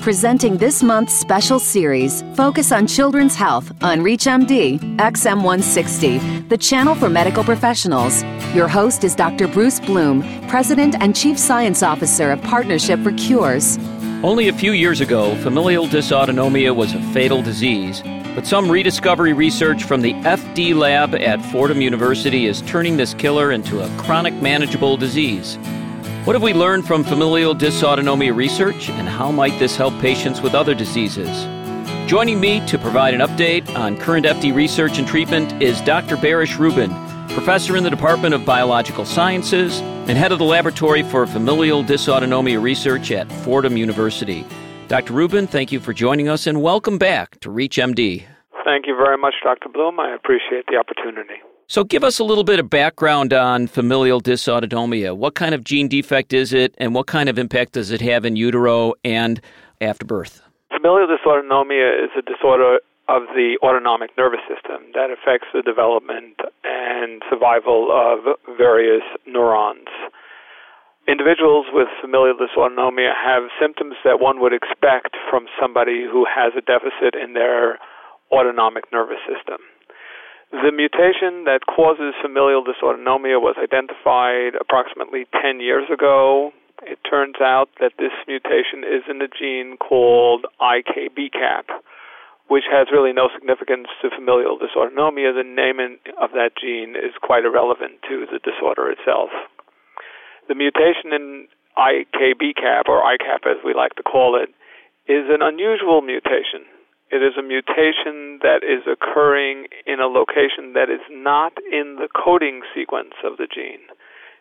presenting this month's special series, Focus on Children's Health on ReachMD XM160, the channel for medical professionals. Your host is Dr. Bruce Bloom, President and Chief Science Officer of Partnership for Cures. Only a few years ago, familial dysautonomia was a fatal disease, but some rediscovery research from the FD lab at Fordham University is turning this killer into a chronic manageable disease. What have we learned from familial dysautonomia research, and how might this help patients with other diseases? Joining me to provide an update on current FD research and treatment is Dr. Berish Rubin, professor in the Department of Biological Sciences and head of the Laboratory for Familial Dysautonomia Research at Fordham University. Dr. Rubin, thank you for joining us and welcome back to ReachMD. Thank you very much, Dr. Bloom. I appreciate the opportunity. So, give us a little bit of background on familial dysautonomia. What kind of gene defect is it, and what kind of impact does it have in utero and after birth? Familial dysautonomia is a disorder of the autonomic nervous system that affects the development and survival of various neurons. Individuals with familial dysautonomia have symptoms that one would expect from somebody who has a deficit in their autonomic nervous system. The mutation that causes familial dysautonomia was identified approximately 10 years ago. It turns out that this mutation is in a gene called IKBKAP, which has really no significance to familial dysautonomia. The name of that gene is quite irrelevant to the disorder itself. The mutation in IKBKAP, or IKAP as we like to call it, is an unusual mutation it is a mutation that is occurring in a location that is not in the coding sequence of the gene.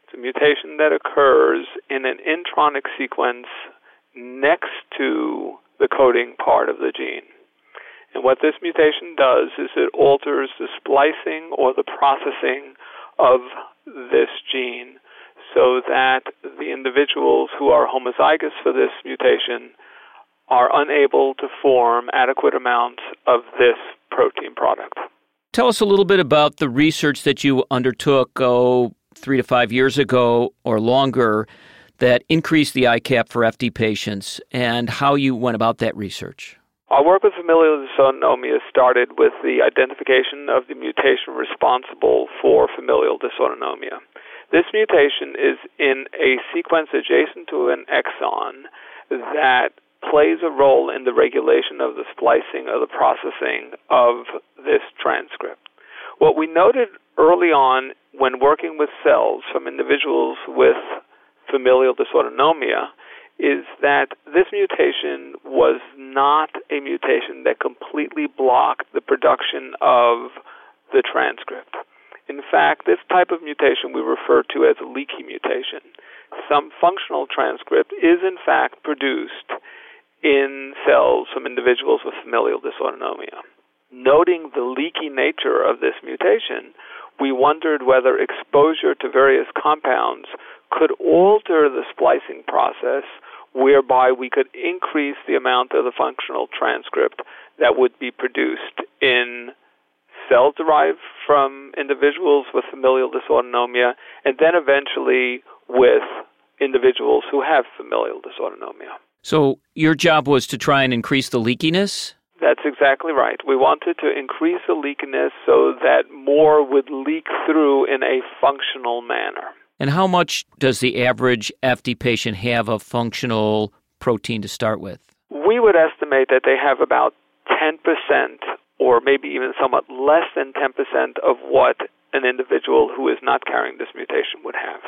It's a mutation that occurs in an intronic sequence next to the coding part of the gene. And what this mutation does is it alters the splicing or the processing of this gene so that the individuals who are homozygous for this mutation are unable to form adequate amounts of this protein product. Tell us a little bit about the research that you undertook, oh, three to five years ago or longer, that increased the IKAP for FD patients and how you went about that research. Our work with familial dysautonomia started with the identification of the mutation responsible for familial dysautonomia. This mutation is in a sequence adjacent to an exon that plays a role in the regulation of the splicing or the processing of this transcript. What we noted early on when working with cells from individuals with familial dysautonomia is that this mutation was not a mutation that completely blocked the production of the transcript. In fact, this type of mutation we refer to as a leaky mutation. Some functional transcript is in fact produced in cells from individuals with familial dysautonomia. Noting the leaky nature of this mutation, we wondered whether exposure to various compounds could alter the splicing process whereby we could increase the amount of the functional transcript that would be produced in cells derived from individuals with familial dysautonomia and then eventually with individuals who have familial dysautonomia. So your job was to try and increase the leakiness? That's exactly right. We wanted to increase the leakiness so that more would leak through in a functional manner. And how much does the average FD patient have of functional protein to start with? We would estimate that they have about 10% or maybe even somewhat less than 10% of what an individual who is not carrying this mutation would have.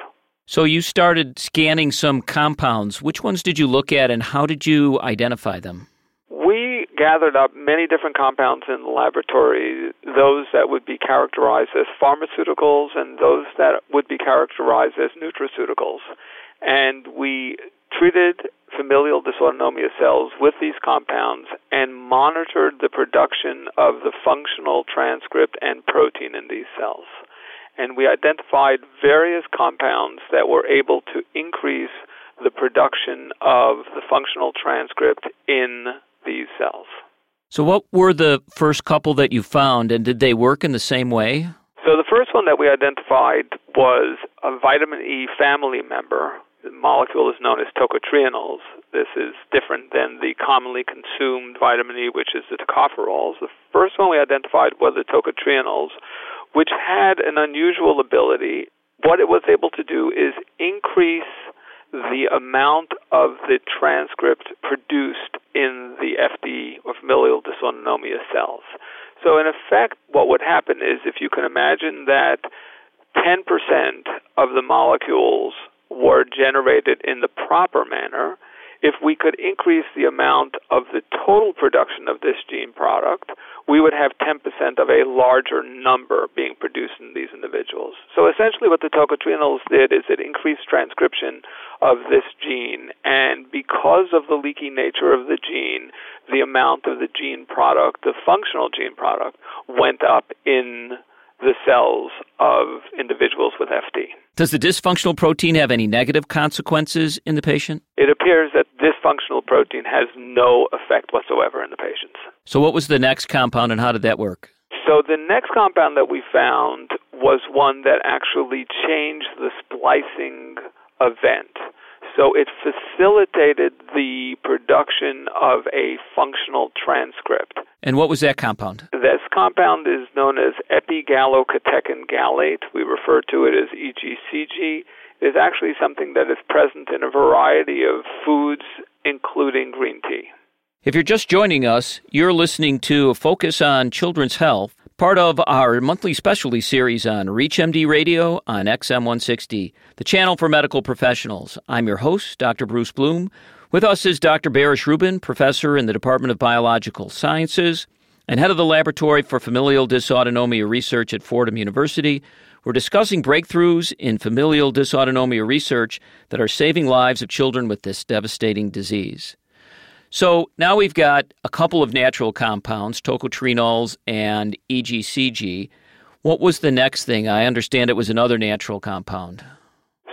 So you started scanning some compounds. Which ones did you look at and how did you identify them? We gathered up many different compounds in the laboratory, those that would be characterized as pharmaceuticals and those that would be characterized as nutraceuticals. And we treated familial dysautonomia cells with these compounds and monitored the production of the functional transcript and protein in these cells and we identified various compounds that were able to increase the production of the functional transcript in these cells. So, what were the first couple that you found, and did they work in the same way? So, the first one that we identified was a vitamin E family member The molecule is known as tocotrienols. This is different than the commonly consumed vitamin E, which is the tocopherols. The first one we identified was the tocotrienols, which had an unusual ability. What it was able to do is increase the amount of the transcript produced in the FD or familial dysautonomia cells. So, in effect, what would happen is if you can imagine that 10% of the molecules were generated in the proper manner, if we could increase the amount of the total production of this gene product, we would have 10% of a larger number being produced in these individuals. So essentially, what the tocotrienols did is it increased transcription of this gene, and because of the leaky nature of the gene, the amount of the gene product, the functional gene product, went up in the cells of individuals with FD. Does the dysfunctional protein have any negative consequences in the patient? It appears that dysfunctional protein has no effect whatsoever in the patients. So, what was the next compound and how did that work? So, the next compound that we found was one that actually changed the splicing event. So it facilitated the production of a functional transcript. And what was that compound? This compound is known as epigallocatechin gallate. We refer to it as EGCG. Is actually something that is present in a variety of foods, including green tea. If you're just joining us, you're listening to a Focus on Children's Health part of our monthly specialty series on ReachMD Radio on XM160, the channel for medical professionals. I'm your host, Dr. Bruce Bloom. With us is Dr. Berish Rubin, professor in the Department of Biological Sciences and head of the Laboratory for Familial Dysautonomia Research at Fordham University. We're discussing breakthroughs in familial dysautonomia research that are saving lives of children with this devastating disease. So now we've got a couple of natural compounds, tocotrienols and EGCG. What was the next thing? I understand it was another natural compound.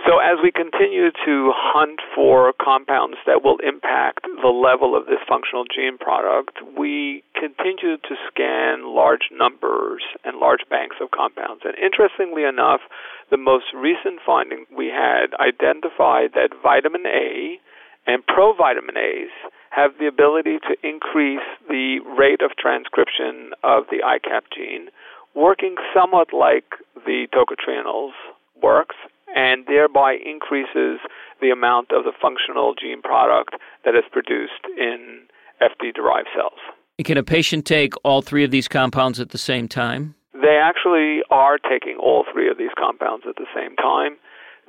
So, as we continue to hunt for compounds that will impact the level of this functional gene product, we continue to scan large numbers and large banks of compounds. And interestingly enough, the most recent finding we had identified that vitamin A and provitamin A's have the ability to increase the rate of transcription of the IKAP gene, working somewhat like the tocotrienols works, and thereby increases the amount of the functional gene product that is produced in FD derived cells. Can a patient take all three of these compounds at the same time? They actually are taking all three of these compounds at the same time.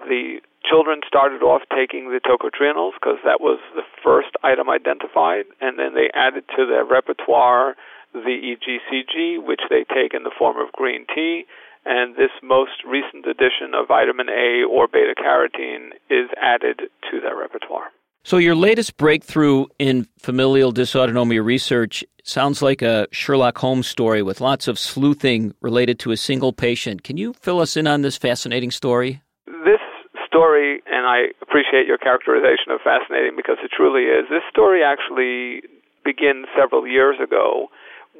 The children started off taking the tocotrienols because that was the first item identified, and then they added to their repertoire the EGCG, which they take in the form of green tea, and this most recent addition of vitamin A or beta carotene is added to their repertoire. So, your latest breakthrough in familial dysautonomia research sounds like a Sherlock Holmes story with lots of sleuthing related to a single patient. Can you fill us in on this fascinating story? This story, and I appreciate your characterization of fascinating because it truly is. This story actually begins several years ago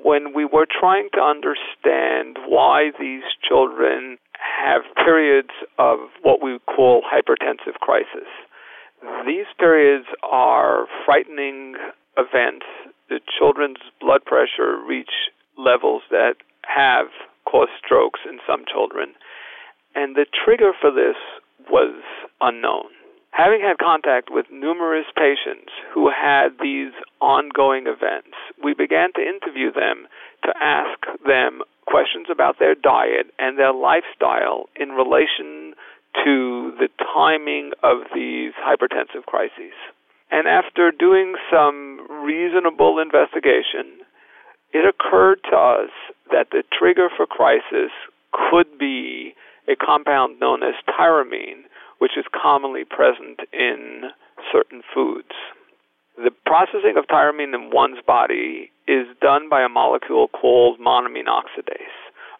when we were trying to understand why these children have periods of what we call hypertensive crisis. These periods are frightening events. The children's blood pressure reach levels that have caused strokes in some children. And the trigger for this was unknown. Having had contact with numerous patients who had these ongoing events, we began to interview them to ask them questions about their diet and their lifestyle in relation to the timing of these hypertensive crises. And after doing some reasonable investigation, it occurred to us that the trigger for crisis could be a compound known as tyramine, which is commonly present in certain foods. The processing of tyramine in one's body is done by a molecule called monoamine oxidase.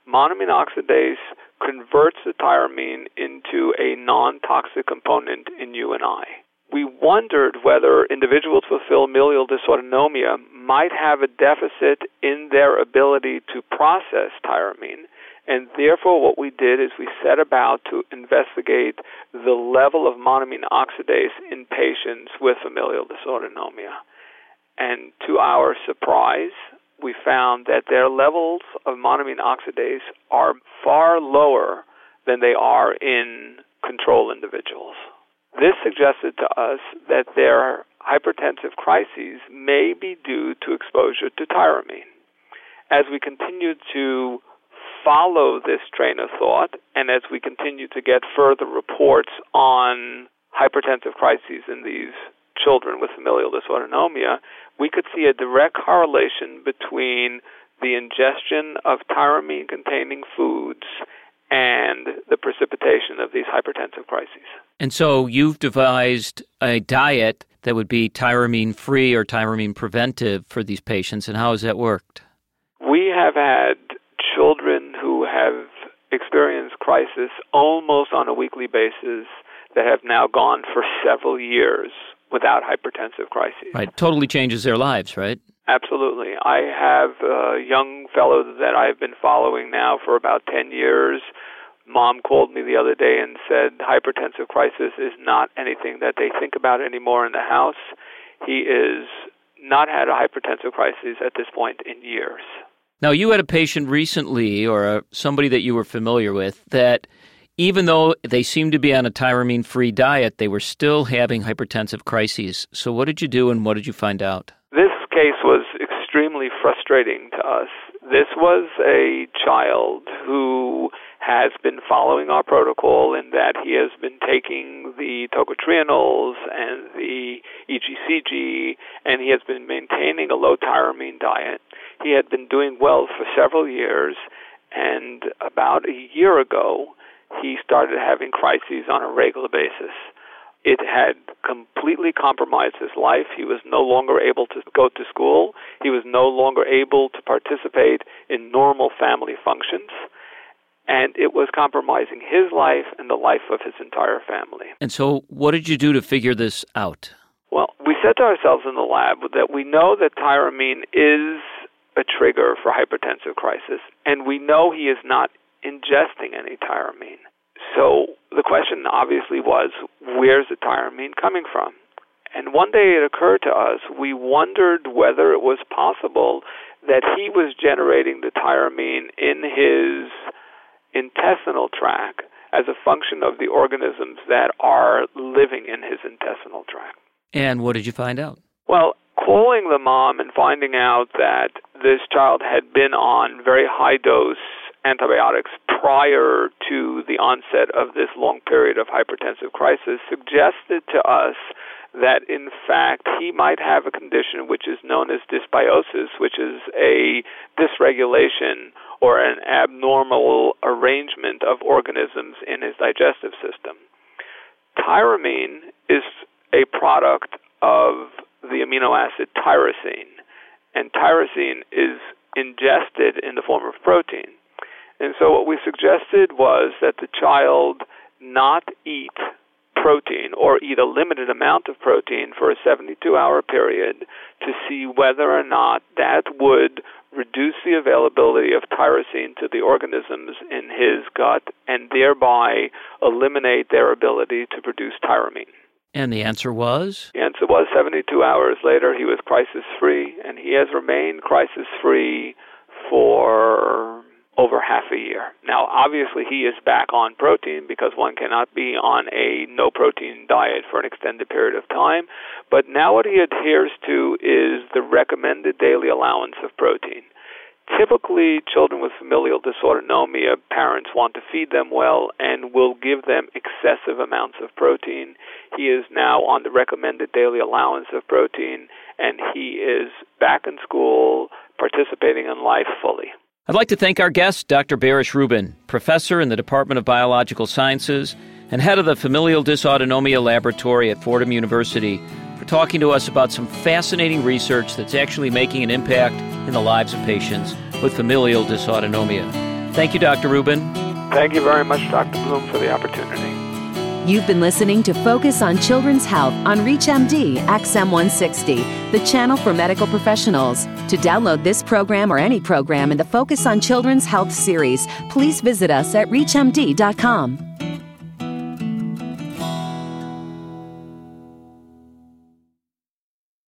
Monoamine oxidase converts the tyramine into a non toxic component in you and I. We wondered whether individuals with familial dysautonomia might have a deficit in their ability to process tyramine and therefore, what we did is we set about to investigate the level of monoamine oxidase in patients with familial dysautonomia. And to our surprise, we found that their levels of monoamine oxidase are far lower than they are in control individuals. This suggested to us that their hypertensive crises may be due to exposure to tyramine. As we continued to follow this train of thought, and as we continue to get further reports on hypertensive crises in these children with familial dysautonomia, we could see a direct correlation between the ingestion of tyramine containing foods and the precipitation of these hypertensive crises. And so you've devised a diet that would be tyramine free or tyramine preventive for these patients, and how has that worked? We have had have experienced crisis almost on a weekly basis that have now gone for several years without hypertensive crises. Right, totally changes their lives, right? Absolutely. I have a young fellow that I've been following now for about 10 years. Mom called me the other day and said hypertensive crisis is not anything that they think about anymore in the house. He is not had a hypertensive crisis at this point in years. Now, you had a patient recently, or a, somebody that you were familiar with, that even though they seemed to be on a tyramine free diet, they were still having hypertensive crises. So, what did you do and what did you find out? This case was extremely frustrating to us. This was a child who has been following our protocol in that he has been taking the tocotrienols and the EGCG, and he has been maintaining a low tyramine diet. He had been doing well for several years, and about a year ago, he started having crises on a regular basis. It had completely compromised his life. He was no longer able to go to school. He was no longer able to participate in normal family functions. And it was compromising his life and the life of his entire family. And so, what did you do to figure this out? Well, we said to ourselves in the lab that we know that tyramine is a trigger for hypertensive crisis, and we know he is not ingesting any tyramine. So the question obviously was, where's the tyramine coming from? And one day it occurred to us, we wondered whether it was possible that he was generating the tyramine in his intestinal tract as a function of the organisms that are living in his intestinal tract. And what did you find out? Well, calling the mom and finding out that this child had been on very high dose antibiotics prior to the onset of this long period of hypertensive crisis suggested to us that in fact he might have a condition which is known as dysbiosis, which is a dysregulation or an abnormal arrangement of organisms in his digestive system. Tyramine is a product of the amino acid tyrosine, and tyrosine is ingested in the form of protein. And so what we suggested was that the child not eat protein or eat a limited amount of protein for a 72 hour period to see whether or not that would reduce the availability of tyrosine to the organisms in his gut and thereby eliminate their ability to produce tyramine. And the answer was? The answer was 72 hours later, he was crisis free, and he has remained crisis free for over half a year. Now, obviously, he is back on protein because one cannot be on a no protein diet for an extended period of time. But now, what he adheres to is the recommended daily allowance of protein. Typically, children with familial dysautonomia, parents want to feed them well and will give them excessive amounts of protein. He is now on the recommended daily allowance of protein, and he is back in school, participating in life fully. I'd like to thank our guest, Dr. Baruch Rubin, professor in the Department of Biological Sciences and head of the Familial Dysautonomia Laboratory at Fordham University, for talking to us about some fascinating research that's actually making an impact in the lives of patients with familial dysautonomia. Thank you, Dr. Rubin. Thank you very much, Dr. Bloom, for the opportunity. You've been listening to Focus on Children's Health on ReachMD XM160, the channel for medical professionals. To download this program or any program in the Focus on Children's Health series, please visit us at ReachMD.com.